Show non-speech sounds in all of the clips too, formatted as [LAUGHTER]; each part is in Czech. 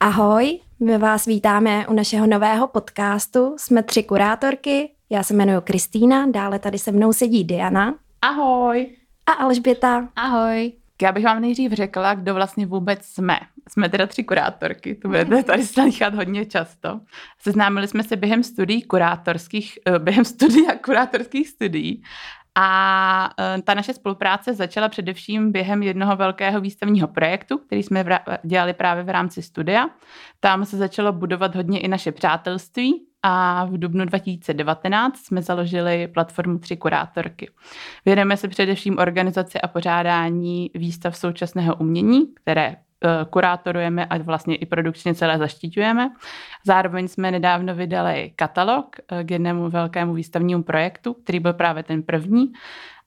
Ahoj, my vás vítáme u našeho nového podcastu. Jsme tři kurátorky, já se jmenuji Kristýna, dále tady se mnou sedí Diana. Ahoj. A Alžběta. Ahoj. Já bych vám nejdřív řekla, kdo vlastně vůbec jsme. Jsme teda tři kurátorky, to budete tady slychat hodně často. Seznámili jsme se během studií kurátorských, eh, během [LAUGHS] studia kurátorských studií a eh, ta naše spolupráce začala především během jednoho velkého výstavního projektu, který jsme dělali právě v rámci studia. Tam se začalo budovat hodně i naše přátelství a v dubnu 2019 jsme založili platformu Tři kurátorky. Věnujeme se především organizaci a pořádání výstav současného umění, které kurátorujeme a vlastně i produkčně celé zaštiťujeme. Zároveň jsme nedávno vydali katalog eh, k jednému velkému výstavnímu projektu, který byl právě ten první.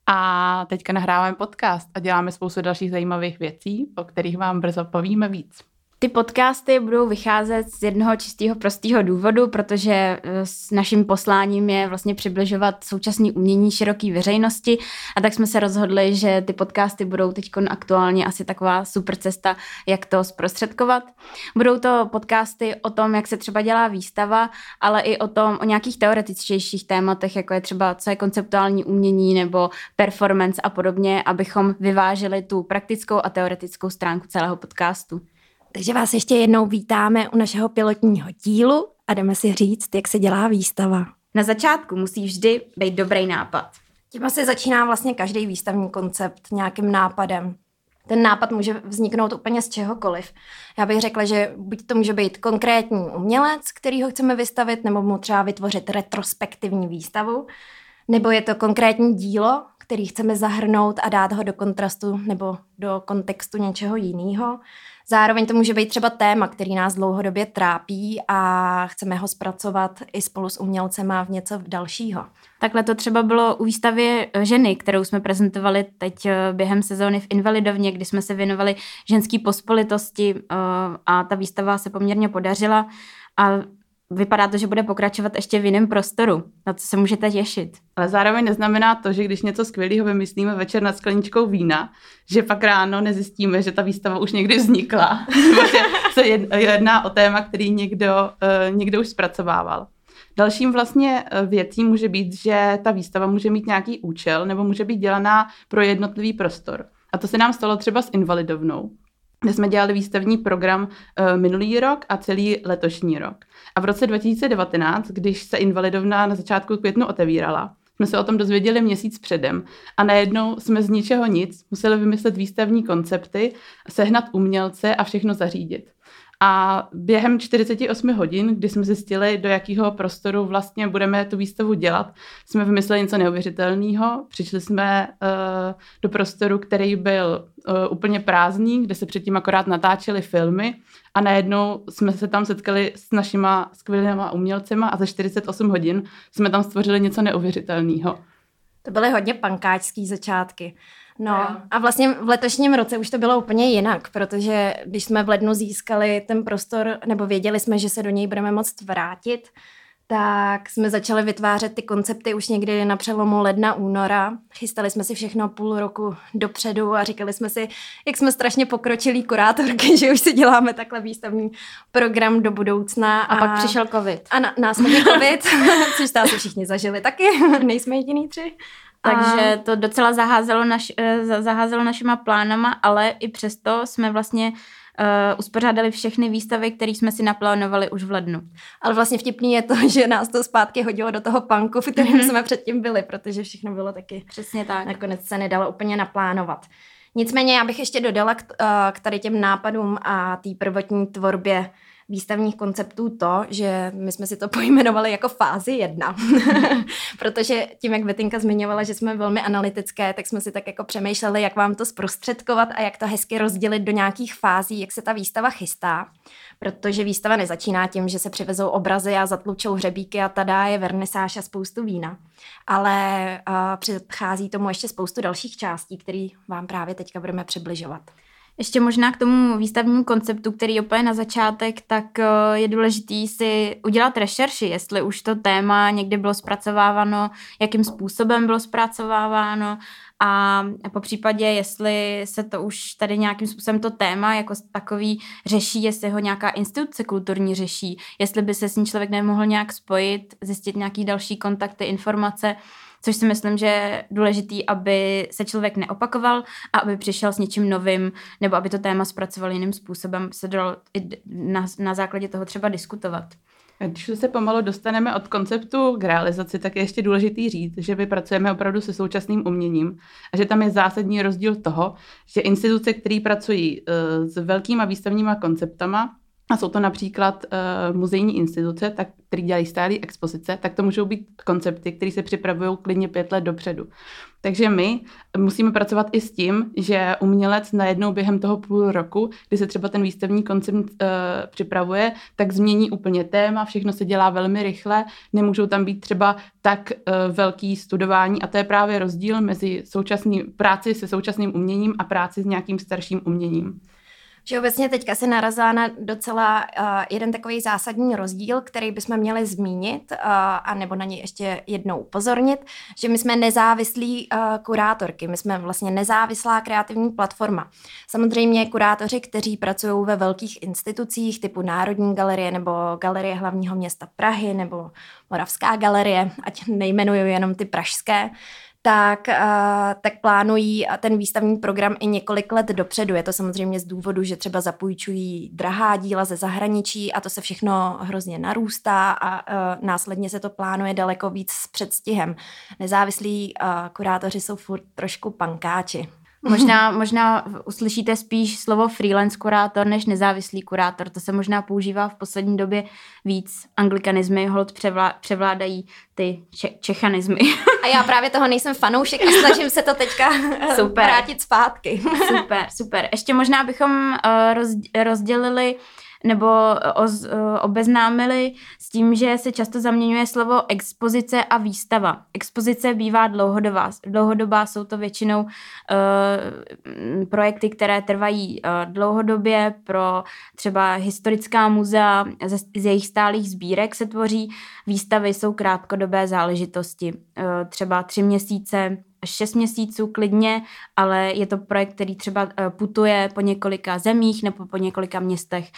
A teďka nahráváme podcast a děláme spoustu dalších zajímavých věcí, o kterých vám brzo povíme víc. Ty podcasty budou vycházet z jednoho čistého prostého důvodu, protože eh, s naším posláním je vlastně přibližovat současné umění široké veřejnosti a tak jsme se rozhodli, že ty podcasty budou teď aktuálně asi taková super cesta, jak to zprostředkovat. Budou to podcasty o tom, jak se třeba dělá výstava, ale i o tom, o nějakých teoretičtějších tématech, jako je třeba, co je konceptuální umění nebo performance a podobně, abychom vyvážili tu praktickou a teoretickou stránku celého podcastu. Takže vás ještě jednou vítáme u našeho pilotního dílu a jdeme si říct, jak se dělá výstava. Na začátku musí vždy být dobrý nápad. Tím asi začíná vlastně každý výstavní koncept nějakým nápadem. Ten nápad může vzniknout úplně z čehokoliv. Já bych řekla, že buď to může být konkrétní umělec, který ho chceme vystavit, nebo mu třeba vytvořit retrospektivní výstavu, nebo je to konkrétní dílo, který chceme zahrnout a dát ho do kontrastu nebo do kontextu něčeho jiného. Zároveň to může být třeba téma, který nás dlouhodobě trápí a chceme ho zpracovat i spolu s umělcema v něco dalšího. Takhle to třeba bylo u výstavy ženy, kterou jsme prezentovali teď eh, během sezóny v Invalidovně, kdy jsme se věnovali ženský pospolitosti eh, a ta výstava se poměrně podařila a vypadá to, že bude pokračovat ještě v jiném prostoru. Na co se můžete těšit. Ale zároveň neznamená to, že když něco skvělého vymyslíme večer nad skleničkou vína, že pak ráno nezjistíme, že ta výstava už někdy vznikla, [LAUGHS] nebo se jedná o téma, který někdo, uh, někdo už zpracovával. Dalším vlastně eh, věcí může být, že ta výstava může mít nějaký účel nebo může být dělaná pro jednotlivý prostor. A to se nám stalo třeba s Invalidovnou kde jsme dělali výstavní program uh, minulý rok a celý letošní rok. A v roce 2019, když se Invalidovna na začátku květnu otevírala, jsme se o tom dozvěděli měsíc předem a najednou jsme z ničeho nic museli vymyslet výstavní koncepty, sehnat umělce a všechno zařídit. A během 48 hodin, kdy jsme zjistili, do jakého prostoru vlastně budeme tu výstavu dělat, jsme vymysleli něco neuvěřitelného. Přišli jsme uh, do prostoru, který byl uh, úplně prázdný, kde se předtím akorát natáčely filmy a najednou jsme se tam setkali s našima skvělýma umělcema a za 48 hodin jsme tam stvořili něco neuvěřitelného. To byly hodně pankáčský začátky. No a vlastně v letošním roce už to bylo úplně jinak, protože když jsme v lednu získali ten prostor, nebo věděli jsme, že se do něj budeme moct vrátit, tak jsme začali vytvářet ty koncepty už někdy na přelomu ledna, února. Chystali jsme si všechno půl roku dopředu a říkali jsme si, jak jsme strašně pokročilí kurátorky, [LAUGHS] že už si děláme takhle výstavní program do budoucna. A, a pak přišel covid. A na, následně covid, [LAUGHS] což se všichni zažili taky, [LAUGHS] nejsme jediný tři. Takže to docela zaházelo, naš, eh, zaházelo našima plánama, ale i přesto jsme vlastně uh, uspořádali všechny výstavy, které jsme si naplánovali už v lednu. Ale vlastně vtipný je to, [LAUGHS] že nás to zpátky hodilo do toho punku, v kterém mm-hmm. jsme předtím byli, protože všechno bylo taky... Přesně tak. Nakonec se nedalo úplně naplánovat. Nicméně já bych ještě dodala k, uh, k tady těm nápadům a té prvotní tvorbě výstavních konceptů to, že my jsme si to [LAUGHS] pojmenovali jako fázi jedna. [LAUGHS] Protože tím, jak Betinka zmiňovala, že jsme velmi analytické, tak jsme si tak jako přemýšleli, jak vám to zprostředkovat a jak to hezky rozdělit do nějakých fází, jak se ta výstava chystá. Protože výstava nezačíná tím, že se přivezou obrazy a zatlučou hřebíky a tada je vernisáž a spoustu vína. Ale uh, předchází tomu ještě spoustu dalších částí, které vám právě teďka budeme přibližovat. Ještě možná k tomu výstavnímu konceptu, který úplně na začátek, tak eh, je důležitý si udělat rešerši, jestli už to téma někdy bylo zpracováváno, jakým způsobem bylo zpracováváno a po případě, jestli se to už tady nějakým způsobem to téma jako takový řeší, jestli ho nějaká instituce kulturní řeší, jestli by se s ní člověk nemohl nějak spojit, zjistit nějaký další kontakty, informace, což si myslím, že je důležitý, aby se člověk neopakoval a aby přišel s něčím novým, nebo aby to téma zpracoval jiným způsobem, se dalo na, na základě toho třeba diskutovat. Když se pomalu dostaneme od konceptu k realizaci, tak je ještě důležitý říct, že my pracujeme opravdu se současným uměním a že tam je zásadní rozdíl toho, že instituce, které pracují uh, s velkýma výstavníma konceptama, a jsou to například uh, muzejní instituce, tak, které dělají stálé expozice, tak to můžou být koncepty, které se připravují klidně pět let dopředu. Takže my musíme pracovat i s tím, že umělec najednou během toho půl roku, kdy se třeba ten výstavní koncept uh, připravuje, tak změní úplně téma, všechno se dělá velmi rychle, nemůžou tam být třeba tak uh, velký studování a to je právě rozdíl mezi současný, práci se současným uměním a práci s nějakým starším uměním. Že obecně teďka se narazila na docela uh, jeden takový zásadní rozdíl, který bychom měli zmínit uh, a nebo na něj ještě jednou upozornit, že my jsme nezávislí uh, kurátorky, my jsme vlastně nezávislá kreativní platforma. Samozřejmě kurátoři, kteří pracují ve velkých institucích typu Národní galerie nebo Galerie hlavního města Prahy nebo Moravská galerie, ať nejmenuju jenom ty pražské, tak, uh, tak plánují ten výstavní program i několik let dopředu. Je to samozřejmě z důvodu, že třeba zapůjčují drahá díla ze zahraničí a to se všechno hrozně narůstá a uh, následně se to plánuje daleko víc s předstihem. Nezávislí uh, kurátoři jsou furt trošku pankáči. Možná, možná uslyšíte spíš slovo freelance kurátor než nezávislý kurátor. To se možná používá v poslední době víc. Anglikanizmy hold převlá, převládají ty če- čechanizmy. A já právě toho nejsem fanoušek a snažím se to teďka [LAUGHS] super. vrátit zpátky. super, super. Ještě možná bychom uh, rozdělili uh, nebo oz, obeznámili s tím, že se často zaměňuje slovo expozice a výstava. Expozice bývá dlouhodobá. Dlouhodobá jsou to většinou uh, projekty, které trvají uh, dlouhodobě pro třeba historická muzea z, z jejich stálých sbírek se tvoří. Výstavy jsou krátkodobé záležitosti. Uh, třeba tři měsíce šest měsíců klidně, ale je to projekt, který třeba putuje po několika zemích nebo po několika městech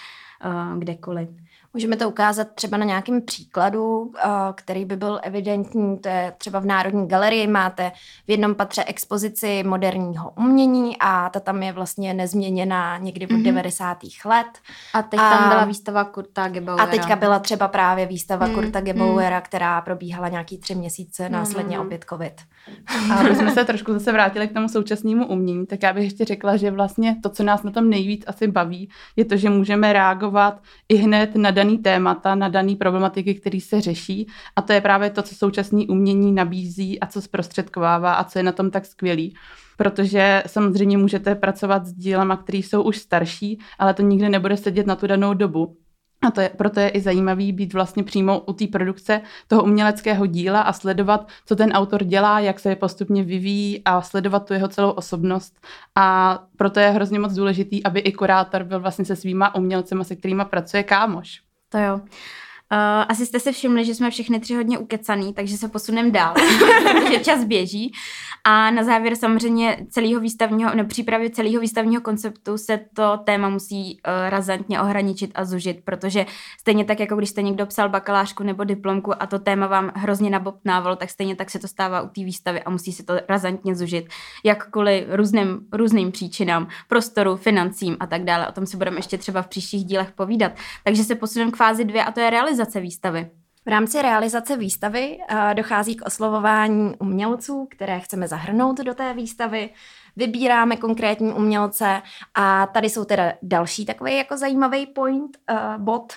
kdekoliv. Můžeme to ukázat třeba na nějakém příkladu, eh, který by byl evidentní. To je třeba v Národní galerii máte v jednom patře expozici moderního umění a ta tam je vlastně nezměněná někdy od mm-hmm. 90. let. A teď a, tam byla výstava Kurta Gebauera. A teďka byla třeba právě výstava mm, Kurta Gebauera, mm. která probíhala nějaký tři měsíce, následně mm. opět covid. A aby jsme se trošku zase vrátili k tomu současnému umění, tak já bych ještě řekla, že vlastně to, co nás na tom nejvíc asi baví, je to, že můžeme reagovat i hned na daný témata, na daný problematiky, který se řeší. A to je právě to, co současný umění nabízí a co zprostředkovává a co je na tom tak skvělý. Protože samozřejmě můžete pracovat s dílama, které jsou už starší, ale to nikdy nebude sedět na tu danou dobu. A to je, proto je i zajímavý být vlastně přímo u té produkce toho uměleckého díla a sledovat, co ten autor dělá, jak se je postupně vyvíjí a sledovat tu jeho celou osobnost. A proto je hrozně moc důležitý, aby i kurátor byl vlastně se svýma umělcema, se kterými pracuje kámoš. To jo. Uh, asi jste se všimli, že jsme všechny tři hodně ukecaný, takže se posuneme dál, [LAUGHS] protože čas běží. A na závěr samozřejmě celého výstavního, nebo přípravě celého výstavního konceptu se to téma musí uh, razantně ohraničit a zužit, protože stejně tak, jako když jste někdo psal bakalářku nebo diplomku a to téma vám hrozně nabobtnávalo, tak stejně tak se to stává u té výstavy a musí se to razantně zužit, jak kvůli různým, různým příčinám, prostoru, financím a tak dále. O tom si budeme ještě třeba v příštích dílech povídat. Takže se posuneme k fázi dvě a to je realizace výstavy. V rámci realizace výstavy uh, dochází k oslovování umělců, které chceme zahrnout do té výstavy. Vybíráme konkrétní umělce a tady jsou teda další takový jako zajímavý point, uh, bod.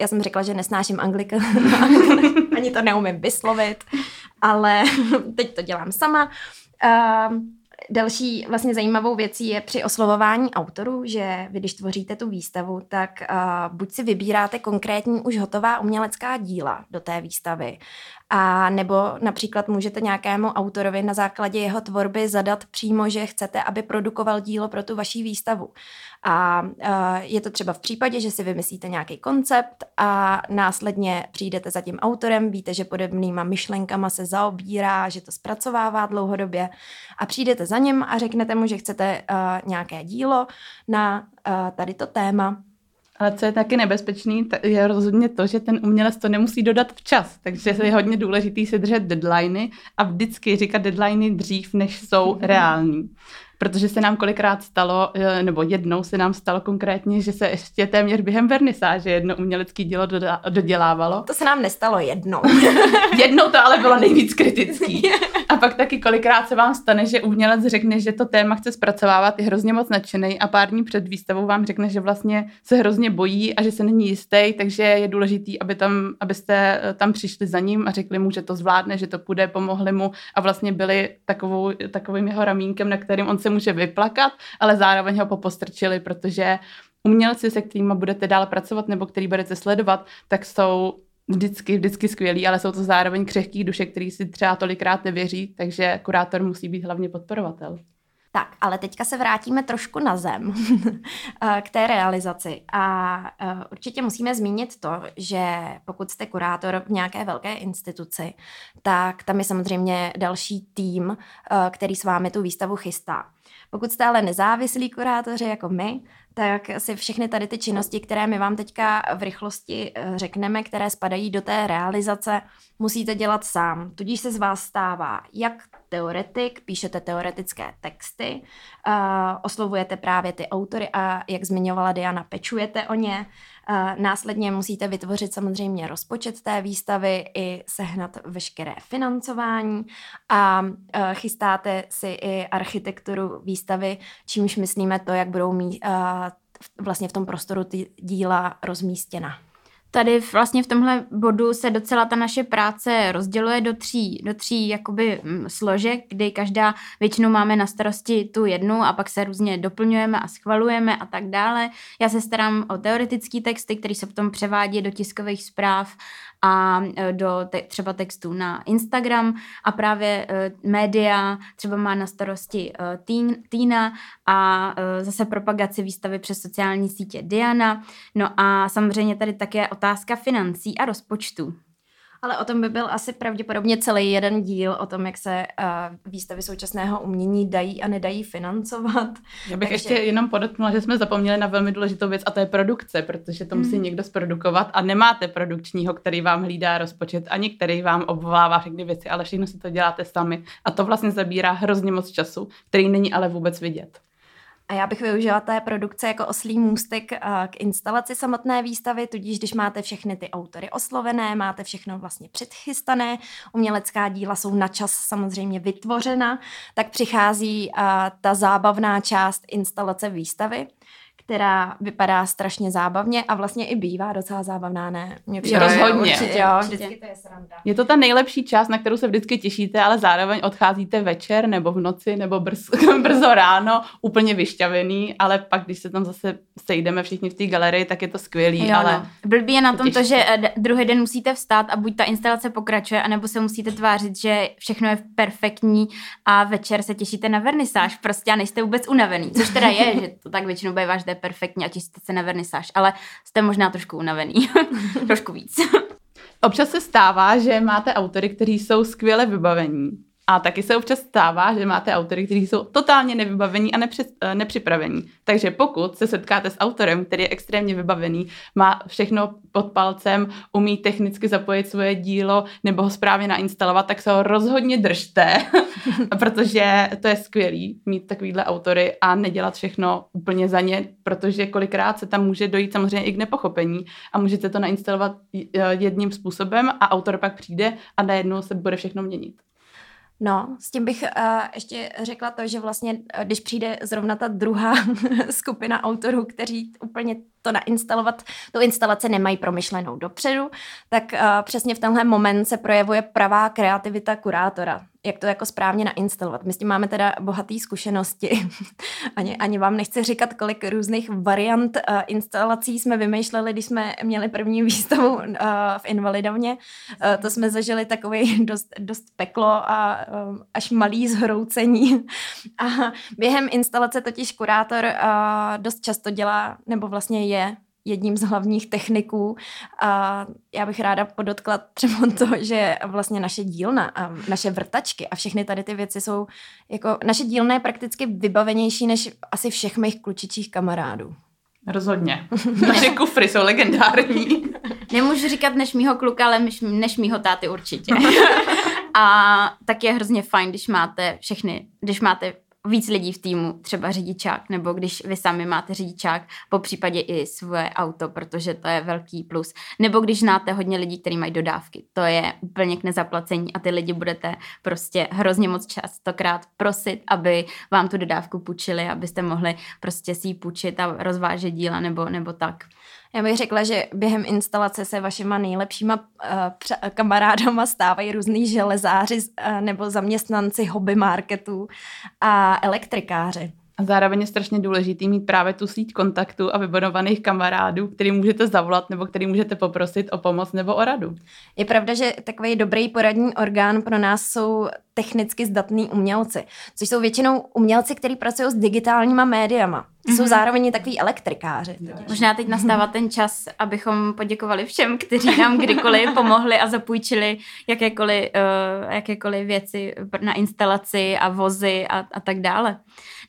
Já jsem řekla, že nesnáším anglika, [LAUGHS] ani to neumím vyslovit, ale [LAUGHS] teď to dělám sama. Uh, Další vlastně zajímavou věcí je při oslovování autorů, že vy, když tvoříte tu výstavu, tak uh, buď si vybíráte konkrétní už hotová umělecká díla do té výstavy, a nebo například můžete nějakému autorovi na základě jeho tvorby zadat přímo, že chcete, aby produkoval dílo pro tu vaší výstavu. A uh, je to třeba v případě, že si vymyslíte nějaký koncept a následně přijdete za tím autorem, víte, že podobnýma myšlenkama se zaobírá, že to zpracovává dlouhodobě a přijdete za ním a řeknete mu, že chcete uh, nějaké dílo na uh, tady to téma. Ale co je taky nebezpečný, je rozhodně to, že ten umělec to nemusí dodat včas. Takže je hodně důležitý si držet deadliny a vždycky říkat deadliny dřív, než jsou reální protože se nám kolikrát stalo, eh, nebo jednou se nám stalo konkrétně, že se ještě téměř během vernisáže jedno umělecké dílo dodělávalo. To se nám nestalo jednou. [LAUGHS] jednou to ale bylo nejvíc kritický. [LAUGHS] A pak taky kolikrát se vám stane, že umělec řekne, že to téma chce zpracovávat, je hrozně moc nadšený a pár dní před výstavou vám řekne, že vlastně se hrozně bojí a že se není jistý, takže je důležitý, aby tam, abyste eh, tam přišli za ním a řekli mu, že to zvládne, že to půjde, pomohli mu a vlastně byli takovou, takovým jeho ramínkem, na kterým on se může vyplakat, ale zároveň ho popostrčili, protože umělci, se kterými budete dál pracovat nebo který budete sledovat, tak jsou vždycky, vždycky skvělí, ale jsou to zároveň křehký duše, který si třeba tolikrát nevěří, takže kurátor musí být hlavně podporovatel. Tak, ale teďka se vrátíme trošku na zem [LAUGHS] k té realizaci. A e, určitě musíme zmínit to, že pokud jste kurátor v nějaké velké instituci, tak tam je samozřejmě další tým, e, který s vámi tu výstavu chystá. Pokud jste ale nezávislí kurátoři jako my, tak si všechny tady ty činnosti, které my vám teďka v rychlosti e, řekneme, které spadají do té realizace, musíte dělat sám. Tudíž se z vás stává jak teoretik, píšete teoretické texty, uh, oslovujete právě ty autory a jak zmiňovala Diana, pečujete o ně. Následně musíte vytvořit samozřejmě rozpočet té výstavy i sehnat veškeré financování a uh, chystáte si i architekturu výstavy, čímž myslíme to, jak budou mít uh, vlastně v tom prostoru ty díla rozmístěna. Tady vlastně v tomhle bodu se docela ta naše práce rozděluje do tří, do tří jakoby mm, složek, kdy každá většinou máme na starosti tu jednu a pak se různě doplňujeme a schvalujeme a tak dále. Já se starám o teoretické texty, které se potom převádí do tiskových zpráv a e, do te- třeba textů na Instagram a právě uh, média třeba má na starosti uh, týn, Týna a uh, zase propagaci výstavy přes sociální sítě Diana. No a samozřejmě tady také otázka financí a rozpočtu. Ale o tom by byl asi pravděpodobně celý jeden díl o tom, jak se uh, výstavy současného umění dají a nedají financovat. Já bych Takže... ještě jenom podotknula, že jsme zapomněli na velmi důležitou věc a to je produkce, protože to musí hmm. někdo zprodukovat a nemáte produkčního, který vám hlídá rozpočet, ani který vám obvolává všechny věci, ale všechno si to děláte sami. A to vlastně zabírá hrozně moc času, který není ale vůbec vidět. A já bych využila té produkce jako oslý můstek eh, k instalaci samotné výstavy, tudíž když máte všechny ty autory oslovené, máte všechno vlastně předchystané, umělecká díla jsou na čas samozřejmě vytvořena, tak přichází eh, ta zábavná část instalace výstavy která vypadá strašně zábavně a vlastně i bývá docela zábavná, ne? Mě je rozhodně. Určitě, jo, vždycky to je sranda. Je to ta nejlepší část, na kterou se vždycky těšíte, ale zároveň odcházíte večer nebo v noci nebo brz, [LAUGHS] brzo ráno úplně vyšťavený, ale pak, když se tam zase sejdeme všichni v té galerii, tak je to skvělý. Jo, ale no. Blbý je na tom to, že eh, druhý den musíte vstát a buď ta instalace pokračuje, anebo se musíte tvářit, že všechno je perfektní a večer se těšíte na vernisáž prostě a nejste vůbec unavený, což teda je, že to tak většinou bývá, že perfektní a těšíte se na vernisáž, ale jste možná trošku unavený. [LAUGHS] trošku víc. Občas se stává, že máte autory, kteří jsou skvěle vybavení a taky se občas stává, že máte autory, kteří jsou totálně nevybavení a nepři, eh, nepřipravení. Takže pokud se setkáte s autorem, který je extrémně vybavený, má všechno pod palcem, umí technicky zapojit svoje dílo nebo ho správně nainstalovat, tak se ho rozhodně držte, [LAUGHS] protože to je skvělý mít takovýhle autory a nedělat všechno úplně za ně, protože kolikrát se tam může dojít samozřejmě i k nepochopení a můžete to nainstalovat eh, jedním způsobem a autor pak přijde a najednou se bude všechno měnit. No, s tím bych uh, ještě řekla to, že vlastně, eh, když přijde zrovna ta druhá [LAUGHS] skupina autorů, kteří úplně to nainstalovat, tu instalaci nemají promyšlenou dopředu, tak uh, přesně v tenhle moment se projevuje pravá kreativita kurátora jak to jako správně nainstalovat. My s tím máme teda bohaté zkušenosti. [LAUGHS] ani, ani vám nechci říkat, kolik různých variant uh, instalací jsme vymýšleli, když jsme měli první výstavu uh, v Invalidovně. Uh, to jsme zažili takový [LAUGHS] dost, dost peklo a uh, až malý zhroucení. [LAUGHS] a během instalace totiž kurátor uh, dost často dělá, nebo vlastně je jedním z hlavních techniků a já bych ráda podotkla třeba [LAUGHS] to, že vlastně naše dílna a naše vrtačky a všechny tady ty věci jsou, jako naše dílna je prakticky vybavenější než asi všech mých klučičích kamarádů. Rozhodně. [LAUGHS] Naše kufry jsou legendární. [LAUGHS] Nemůžu říkat než mýho kluka, ale než, než mýho táty určitě. a tak je hrozně fajn, když máte všechny, když máte víc lidí v týmu, třeba řidičák, nebo když vy sami máte řidičák, po případě i svoje auto, protože to je velký plus. Nebo když znáte hodně lidí, kteří mají dodávky, to je úplně k nezaplacení a ty lidi budete prostě hrozně moc častokrát prosit, aby vám tu dodávku půjčili, abyste mohli prostě si ji půjčit a rozvážet díla nebo, nebo tak. Já bych řekla, že během instalace se vašima nejlepšíma uh, kamarádama stávají různý železáři uh, nebo zaměstnanci hobby marketů a elektrikáři. A zároveň je strašně důležitý mít právě tu síť kontaktů a vybudovaných kamarádů, který můžete zavolat nebo který můžete poprosit o pomoc nebo o radu. Je pravda, že takový dobrý poradní orgán pro nás jsou technicky zdatní umělci, což jsou většinou umělci, kteří pracují s digitálníma médiama. Mm-hmm. Jsou mhm. zároveň takový elektrikáři. Možná teď nastává ten čas, abychom poděkovali všem, kteří nám kdykoliv pomohli a zapůjčili jakékoliv, uh, jakékoliv věci na instalaci a vozy a, a tak dále.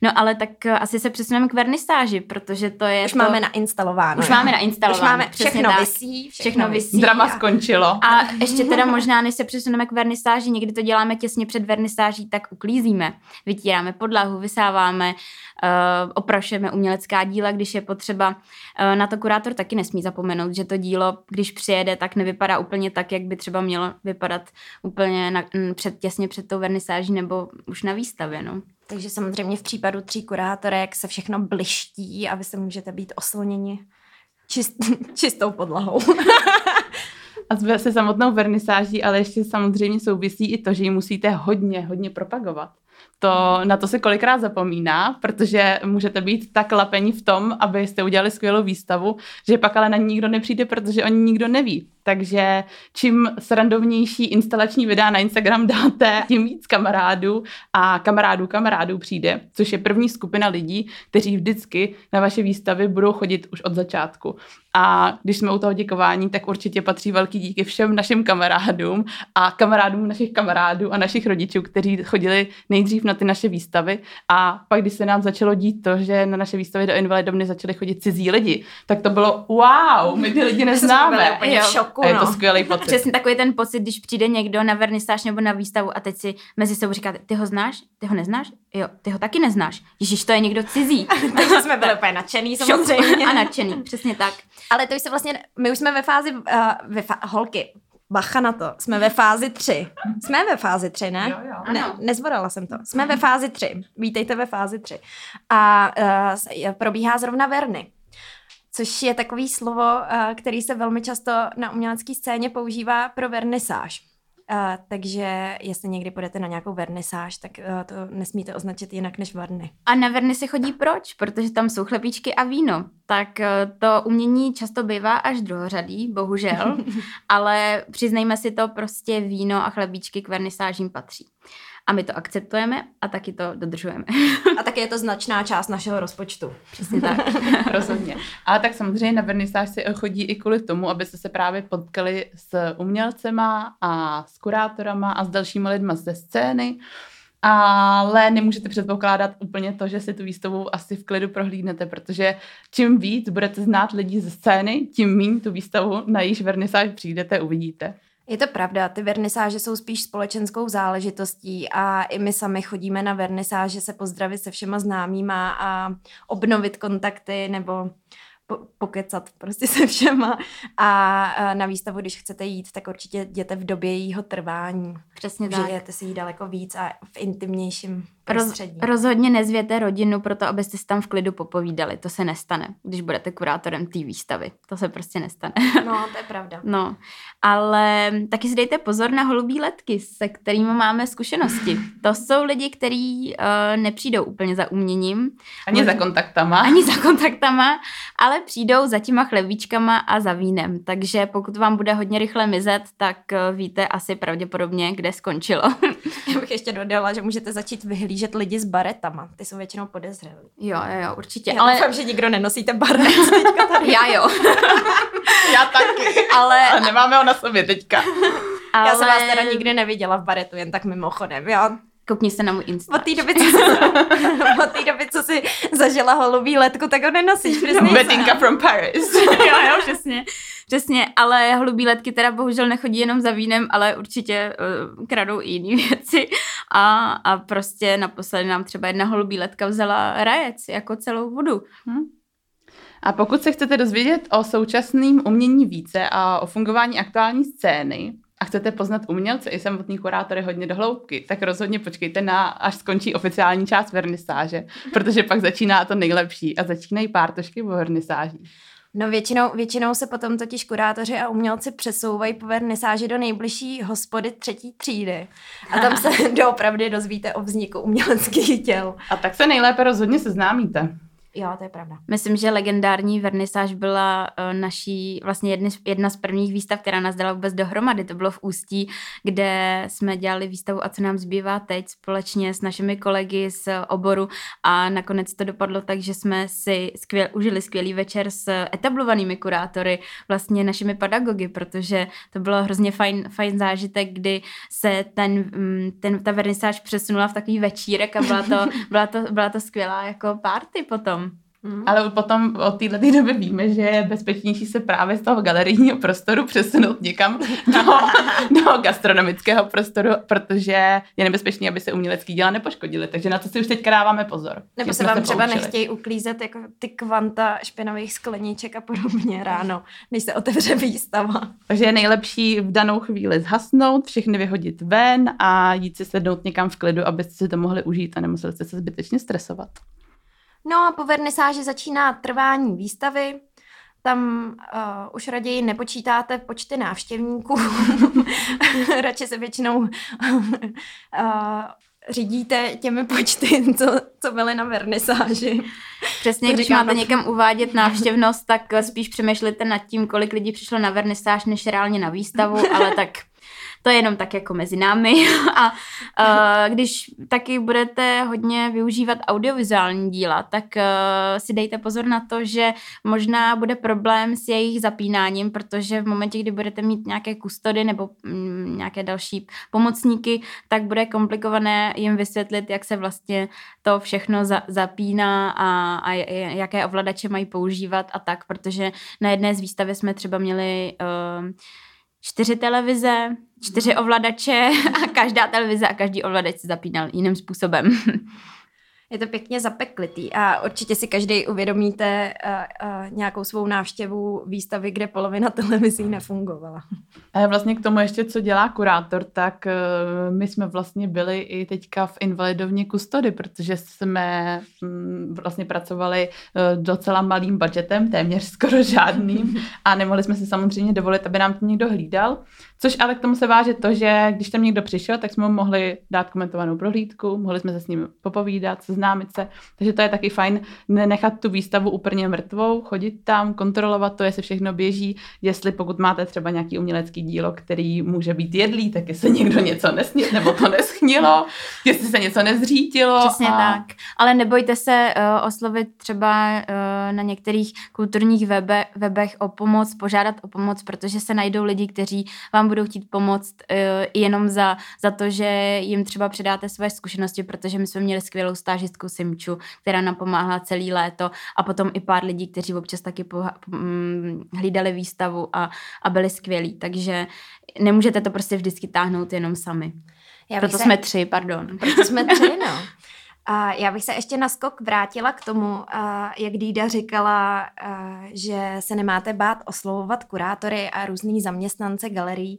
No ale tak uh, asi se přesuneme k vernisáži, protože to je Už to... máme nainstalováno. Už máme nainstalováno. Už máme všechno tak. vysí. Všechno, všechno vysí. Drama a... skončilo. A ještě teda možná, než se přesuneme k vernisáži, někdy to děláme těsně před vernisáží, tak uklízíme. Vytíráme podlahu, vysáváme, uh, oprašujeme umělecká díla, když je potřeba. Uh, na to kurátor taky nesmí zapomenout, že to dílo, když přijede, tak nevypadá úplně tak, jak by třeba mělo vypadat úplně na, před, těsně před tou vernisáží nebo už na výstavě. No. Takže samozřejmě v případu tří kurátorek se všechno bliští a vy se můžete být osloněni čist, [LAUGHS] čistou podlahou. [LAUGHS] a se samotnou vernisáží, ale ještě samozřejmě souvisí i to, že ji musíte hodně, hodně propagovat. To, na to se kolikrát zapomíná, protože můžete být tak lapení v tom, abyste udělali skvělou výstavu, že pak ale na ní nikdo nepřijde, protože oni nikdo neví. Takže čím srandovnější instalační videa na Instagram dáte, tím víc kamarádů a kamarádů kamarádů přijde, což je první skupina lidí, kteří vždycky na vaše výstavy budou chodit už od začátku. A když jsme u toho děkování, tak určitě patří velký díky všem našim kamarádům a kamarádům našich kamarádů a našich rodičů, kteří chodili nejdřív na ty naše výstavy. A pak, když se nám začalo dít to, že na naše výstavy do invalidovny začali chodit cizí lidi, tak to bylo wow, my ty lidi [LAUGHS] neznáme. šoku, a je to no. skvělý [LAUGHS] pocit. Přesně takový ten pocit, když přijde někdo na vernisáž nebo na výstavu a teď si mezi sebou říká, ty ho znáš? Ty ho neznáš? Jo, ty ho taky neznáš. Ježíš, to je někdo cizí. [LAUGHS] Takže jsme byli úplně nadšený samozřejmě. a nadšený, přesně tak. Ale to se vlastně, my už jsme ve fázi, uh, ve fa- holky, bacha na to, jsme ve fázi tři. Jsme ve fázi tři, ne? Jo, jo. Ne, nezvorala jsem to. Jsme ve fázi tři. Vítejte ve fázi tři. A uh, probíhá zrovna Verny což je takový slovo, uh, který se velmi často na umělecké scéně používá pro vernisáž. Uh, takže jestli někdy půjdete na nějakou vernisáž, tak uh, to nesmíte označit jinak než varny. A na verny se chodí proč? Protože tam jsou chlebíčky a víno. Tak uh, to umění často bývá až druhořadý, bohužel, [LAUGHS] ale přiznejme si to, prostě víno a chlebíčky k vernisážím patří. A my to akceptujeme a taky to dodržujeme. a taky je to značná část našeho rozpočtu. Přesně tak. [LAUGHS] Rozhodně. Ale tak samozřejmě na vernisáž si chodí i kvůli tomu, abyste se právě potkali s umělcema a s kurátorama a s dalšími lidmi ze scény. Ale nemůžete předpokládat úplně to, že si tu výstavu asi v klidu prohlídnete, protože čím víc budete znát lidi ze scény, tím méně tu výstavu na jejíž vernisáž přijdete, uvidíte. Je to pravda, ty vernisáže jsou spíš společenskou záležitostí a i my sami chodíme na vernisáže se pozdravit se všema známýma a obnovit kontakty nebo po, pokecat prostě se všema a, na výstavu, když chcete jít, tak určitě jděte v době jejího trvání. Přesně tak. Žijete si ji daleko víc a v intimnějším Roz, rozhodně nezvěte rodinu proto, abyste si tam v klidu popovídali. To se nestane, když budete kurátorem té výstavy. To se prostě nestane. [LAUGHS] No, to je pravda. No, ale taky si dejte pozor na holubí letky, se kterými máme zkušenosti. To jsou lidi, kteří uh, nepřijdou úplně za uměním. Ani za kontaktama. Ani za kontaktama, ale přijdou za těma chlebíčkama a za vínem. Takže pokud vám bude hodně rychle mizet, tak uh, víte asi pravděpodobně, kde skončilo. [LAUGHS] Já bych ještě dodala, že můžete začít vyhlížet lidi s baretama. Ty jsou většinou podezřelí. jo, jo, jo, určitě. Já ale... doufám, že nikdo nenosíte baret. [LAUGHS] Já jo. [LAUGHS] Já taky. ale, Ale nemáme ho na sobě teďka. ale... Já jsem vás teda nikdy neviděla v baretu, jen tak mimochodem, jo. Koukni se na můj Insta. Od té doby, co jsi, [LAUGHS] od té doby, co jsi zažila holubý letku, tak ho nenosíš. Betinka from Paris. jo, jo, přesně. Přesně, ale hlubí letky teda bohužel nechodí jenom za vínem, ale určitě uh, kradou i jiné [LAUGHS] věci. A, a prostě naposledy nám třeba jedna holubí letka vzala rajec, jako celou vodu. Hm? A pokud se chcete dozvědět o současném umění více a o fungování aktuální scény, a chcete poznat umělce i samotný kurátory hodně do hloubky, tak rozhodně počkejte na, až skončí oficiální část vernisáže, protože pak začíná to nejlepší a začínají pártošky po vernisáží. No většinou, většinou se potom totiž kurátoři a umělci přesouvají po vernisáži do nejbližší hospody třetí třídy. A tam se [LAUGHS] doopravdy dozvíte o vzniku uměleckých děl. A tak se nejlépe rozhodně seznámíte. Jo, to je pravda. Myslím, že legendární vernisáž byla uh, naší, vlastně jedny, jedna z prvních výstav, která nás dala vůbec dohromady. To bylo v Ústí, kde jsme dělali výstavu A co nám zbývá teď společně s našimi kolegy z oboru a nakonec to dopadlo tak, že jsme si skvěl, užili skvělý večer s etablovanými kurátory, vlastně našimi pedagogy, protože to bylo hrozně fajn, fajn zážitek, kdy se ten, mm, ten, ta vernisáž přesunula v takový večírek a byla to, [LAUGHS] byla to, byla to skvělá jako party potom. Mm. Ale potom od této doby víme, že je bezpečnější se právě z toho galerijního prostoru přesunout někam do, [LAUGHS] do gastronomického prostoru, protože je nebezpečné, aby se umělecký díla nepoškodili. Takže na to si už teďka dáváme pozor. Nebo se vám třeba poučili. nechtějí uklízet jako ty kvanta špinavých skleníček a podobně ráno, když se otevře výstava. Takže je nejlepší v danou chvíli zhasnout, všechny vyhodit ven a jít si sednout někam v klidu, abyste si to mohli užít a nemuseli jste se zbytečně stresovat. No a po vernisáži začíná trvání výstavy. Tam uh, už raději nepočítáte počty návštěvníků. [LAUGHS] Radši se většinou uh, řídíte těmi počty, co, co byly na vernisáži. Přesně, To když říkám, máte no. někam uvádět návštěvnost, tak spíš přemýšlíte nad tím, kolik lidí přišlo na vernisáž, než reálně na výstavu, ale tak to je jenom tak jako mezi námi. [LAUGHS] A uh, když taky budete hodně využívat audiovizuální díla, tak uh, si dejte pozor na to, že možná bude problém s jejich zapínáním, protože v momentě, kdy budete mít nějaké kustody nebo mm, nějaké další pomocníky, tak bude komplikované jim vysvětlit, jak se vlastně to všechno za, zapíná a, a jaké ovladače mají používat a tak, protože na jedné z výstavy jsme třeba měli uh, čtyři televize, čtyři ovladače [LAUGHS] a každá televize a každý ovladač se zapínal jiným způsobem. [LAUGHS] Je to pěkně zapeklitý a určitě si každý uvědomíte uh, uh, nějakou svou návštěvu výstavy, kde polovina televizí nefungovala. A vlastně k tomu ještě, co dělá kurátor, tak eh, my jsme vlastně byli i teďka v invalidovně kustody, protože jsme mm, vlastně pracovali eh, docela malým budgetem, téměř skoro žádným [LAUGHS] a nemohli jsme si samozřejmě dovolit, aby nám to někdo hlídal. Což ale k tomu se váže to, že když tam někdo přišel, tak jsme mu mohli dát komentovanou prohlídku, mohli jsme se s ním popovídat, seznámit se. Takže to je taky fajn nenechat tu výstavu úplně mrtvou, chodit tam, kontrolovat to, jestli všechno běží, jestli pokud máte třeba nějaký umělecký dílo, který může být jedlý, tak jestli někdo něco nesnil, nebo to neschnilo, [LAUGHS] jestli se něco nezřítilo. Přesně a... tak. Ale nebojte se uh, oslovit třeba uh, na některých kulturních webe, webech o pomoc, požádat o pomoc, protože se najdou lidi, kteří vám budou chtít pomoct uh, jenom za, za to, že jim třeba předáte své zkušenosti, protože my jsme měli skvělou stážistku Simču, která nám pomáhala celý léto a potom i pár lidí, kteří občas taky poha- mm, hlídali výstavu a, a byli skvělí. Takže nemůžete to prostě vždycky táhnout jenom sami. Já Proto se- jsme tři, pardon. Proto jsme tři, no. [LAUGHS] A já bych se ještě na skok vrátila k tomu, jak Dída říkala, že se nemáte bát oslovovat kurátory a různý zaměstnance galerií,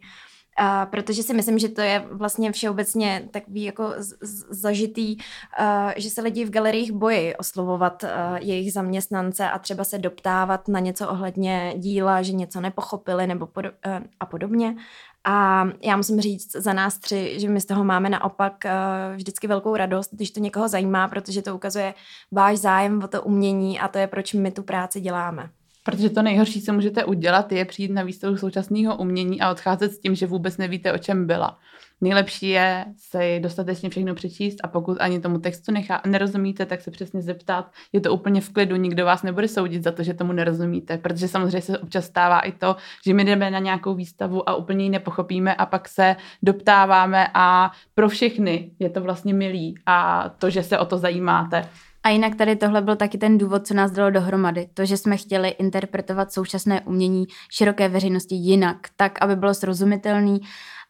Uh, protože si myslím, že to je vlastně všeobecně takový jako z- zažitý, uh, že se lidi v galeriích bojí oslovovat uh, jejich zaměstnance a třeba se doptávat na něco ohledně díla, že něco nepochopili nebo pod- uh, a podobně. A já musím říct za nás tři, že my z toho máme naopak uh, vždycky velkou radost, když to někoho zajímá, protože to ukazuje váš zájem o to umění a to je, proč my tu práci děláme. Protože to nejhorší, co můžete udělat, je přijít na výstavu současného umění a odcházet s tím, že vůbec nevíte, o čem byla. Nejlepší je se dostatečně všechno přečíst a pokud ani tomu textu nechá, nerozumíte, tak se přesně zeptat. Je to úplně v klidu, nikdo vás nebude soudit za to, že tomu nerozumíte, protože samozřejmě se občas stává i to, že my jdeme na nějakou výstavu a úplně ji nepochopíme a pak se doptáváme a pro všechny je to vlastně milý a to, že se o to zajímáte. A jinak tady tohle byl taky ten důvod, co nás dalo dohromady. To, že jsme chtěli interpretovat současné umění široké veřejnosti jinak, tak, aby bylo srozumitelný.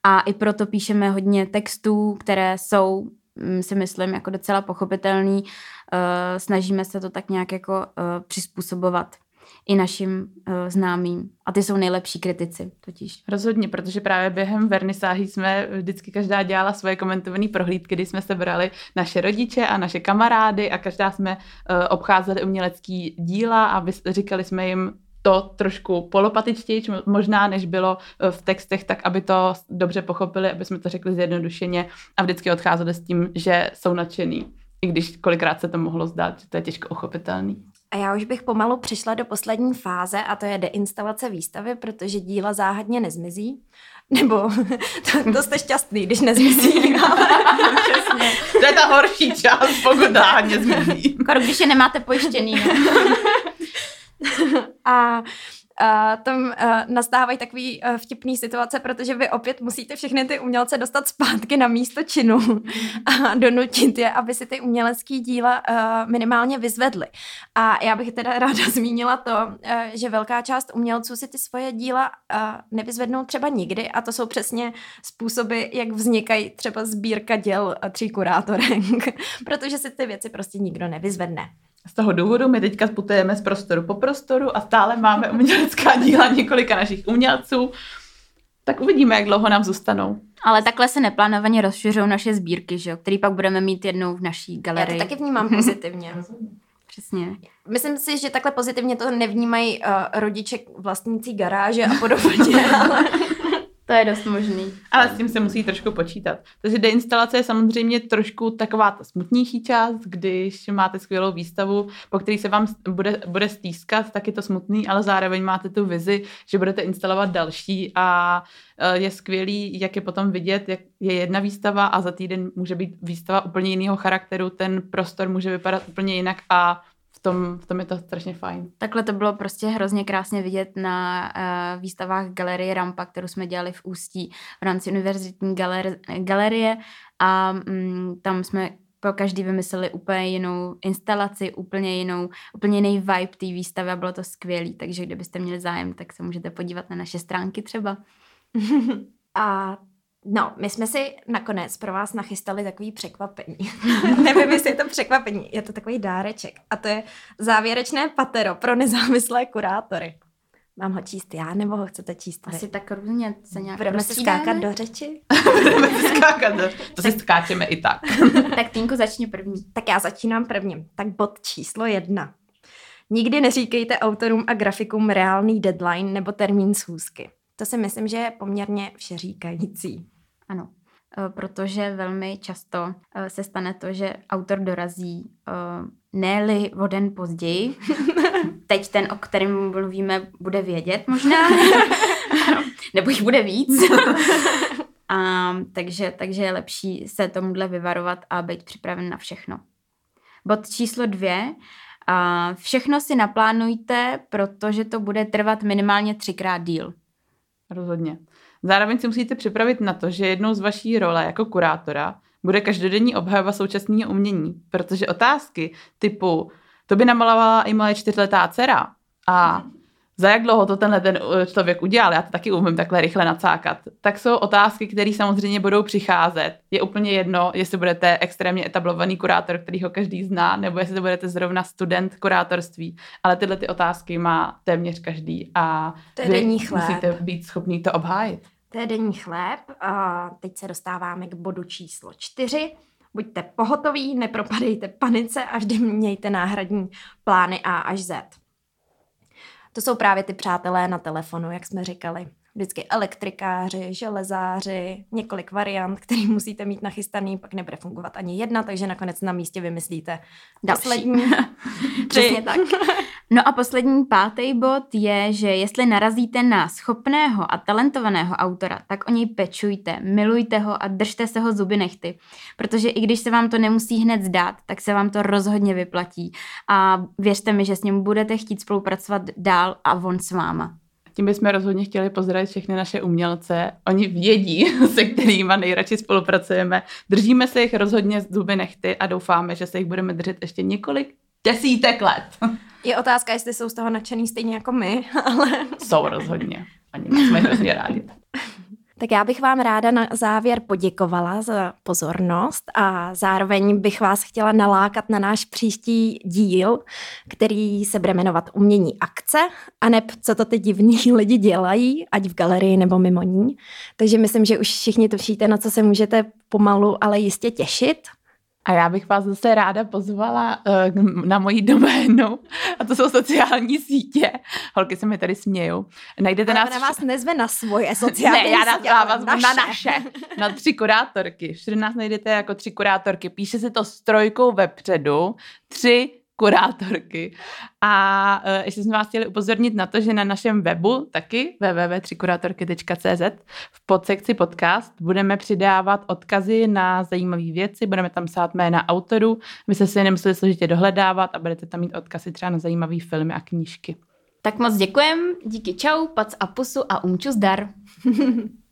A i proto píšeme hodně textů, které jsou, mm, si myslím, jako docela pochopitelný. Uh, snažíme se to tak nějak jako uh, přizpůsobovat i našim uh, známým. A ty jsou nejlepší kritici totiž. Rozhodně, protože právě během vernisáží jsme vždycky každá dělala svoje komentované prohlídky, kdy jsme se brali naše rodiče a naše kamarády a každá jsme uh, obcházeli umělecký díla a říkali jsme jim, to trošku polopatičtěji, možná než bylo v textech, tak aby to dobře pochopili, aby jsme to řekli zjednodušeně a vždycky odcházeli s tím, že jsou nadšený. I když kolikrát se to mohlo zdát, že to je těžko uchopitelný. A já už bych pomalu přišla do poslední fáze a to je deinstalace výstavy, protože díla záhadně nezmizí. [LAUGHS] Nebo [LAUGHS] to, to jste šťastný, když nezmizí. Ale... [LAUGHS] Přesně. To je ta horší část, pokud záhadně zmizí. Koro, když je nemáte pojištěný. No. a uh, tam uh, nastávají takový uh, vtipný situace, protože vy opět musíte všechny ty umělce dostat zpátky na místo činu a donutit je, aby si ty umělecké díla uh, minimálně vyzvedly. A já bych teda ráda [LAUGHS] zmínila to, uh, že velká část umělců si ty svoje díla uh, nevyzvednou třeba nikdy a to jsou přesně způsoby, jak vznikají třeba sbírka děl tří kurátorek, [LAUGHS] protože si ty věci prostě nikdo nevyzvedne. Z toho důvodu my teďka putujeme z prostoru po prostoru a stále máme umělecká díla několika našich umělců. Tak uvidíme, jak dlouho nám zůstanou. Ale takhle se neplánovaně rozšiřují naše sbírky, že jo, který pak budeme mít jednou v naší galerii. Já to taky vnímám [LAUGHS] pozitivně. Přesně. Myslím si, že takhle pozitivně to nevnímají uh, rodiče vlastnící garáže a podobně, [LAUGHS] ale to je dost možný. Ale s tím se musí trošku počítat. Takže deinstalace je samozřejmě trošku taková ta smutnější část, když máte skvělou výstavu, po který se vám bude, bude stýskat, tak je to smutný, ale zároveň máte tu vizi, že budete instalovat další a e, je skvělý, jak je potom vidět, jak je jedna výstava a za týden může být výstava úplně jiného charakteru, ten prostor může vypadat úplně jinak a v tom, v tom je to strašně fajn. Takhle to bylo prostě hrozně krásně vidět na uh, výstavách Galerie Rampa, kterou jsme dělali v Ústí v rámci univerzitní galer- galerie a um, tam jsme pro každý vymysleli úplně jinou instalaci, úplně jinou, úplně jiný vibe té výstavy a bylo to skvělé. Takže kdybyste měli zájem, tak se můžete podívat na naše stránky třeba. [LAUGHS] a No, my jsme si nakonec pro vás nachystali takový překvapení. [LAUGHS] Nevím, jestli je to překvapení, je to takový dáreček. A to je závěrečné patero pro nezávislé kurátory. Mám ho číst já, nebo ho chcete číst vy? Asi tak různě se nějak Budeme si skákat do řeči? [LAUGHS] Budeme si skákat do To si skáčeme i tak. [LAUGHS] tak Týnko začni první. Tak já začínám prvním. Tak bod číslo jedna. Nikdy neříkejte autorům a grafikům reálný deadline nebo termín schůzky. To si myslím, že je poměrně všeříkající. Ano, eh, protože velmi často eh, se stane to, že autor dorazí eh, ne-li o den později. [LAUGHS] Teď ten, o kterém mluvíme, bude vědět možná. [LAUGHS] Nebo jich bude víc. [LAUGHS] A, takže, takže je lepší se tomuhle vyvarovat a být připraven na všechno. Bod číslo dvě. A všechno si naplánujte, protože to bude trvat minimálně třikrát díl. Rozhodně. Zároveň si musíte připravit na to, že jednou z vaší role jako kurátora bude každodenní obhajoba současného umění, protože otázky typu to by namalovala i moje čtyřletá dcera a za jak dlouho to tenhle ten uh, člověk udělal, já to taky umím takhle rychle nacákat, tak jsou otázky, které samozřejmě budou přicházet. Je úplně jedno, jestli budete extrémně etablovaný kurátor, který ho každý zná, nebo jestli budete zrovna student kurátorství, ale tyhle ty otázky má téměř každý a to je vy musíte být schopný to obhájit. To je denní chléb. A teď se dostáváme k bodu číslo čtyři. Buďte pohotoví, nepropadejte panice a vždy mějte náhradní plány A až Z. To jsou právě ty přátelé na telefonu, jak jsme říkali. Vždycky elektrikáři, železáři, několik variant, který musíte mít nachystaný, pak nebude fungovat ani jedna, takže nakonec na místě vymyslíte Další. poslední. [LAUGHS] Přesně tak. [LAUGHS] No a poslední pátý bod je, že jestli narazíte na schopného a talentovaného autora, tak o něj pečujte, milujte ho a držte se ho zuby nechty. Protože i když se vám to nemusí hned zdát, tak se vám to rozhodně vyplatí. A věřte mi, že s ním budete chtít spolupracovat dál a on s váma. Tím bychom rozhodně chtěli pozdravit všechny naše umělce. Oni vědí, [LAUGHS] se kterými nejradši spolupracujeme. Držíme se jich rozhodně z zuby nechty a doufáme, že se jich budeme držet ještě několik desítek let. [LAUGHS] Je otázka, jestli jsou z toho nadšený stejně jako my, [LAUGHS] ale... Jsou rozhodně. Oni jsme hrozně rádi. Tak já bych vám ráda na závěr poděkovala za pozornost a zároveň bych vás chtěla nalákat na náš příští díl, který se bude jmenovat Umění akce a neb co to ty divní [LAUGHS] lidi dělají, ať v galerii nebo mimo ní. Takže myslím, že už všichni tušíte, na co se můžete pomalu, ale jistě těšit. A já bych vás zase ráda pozvala uh, na moji doménu, a to jsou sociální sítě. Holky se mi tady smějou. Najdete ale nás... na vás nezve na svoje sociální ne, já sítě, vás naše. na naše. Na tři kurátorky. Všude nás najdete jako tři kurátorky. Píše se to s trojkou vepředu. Tři kurátorky. A uh, ještě jsme vás chtěli upozornit na to, že na našem webu taky www.třikurátorky.cz v podsekci podcast budeme přidávat odkazy na zajímavé věci, budeme tam psát jména autorů, vy se si nemuseli složitě dohledávat a budete tam mít odkazy třeba na zajímavé filmy a knížky. Tak moc děkujem, díky čau, pac a pusu a umču zdar. [LAUGHS]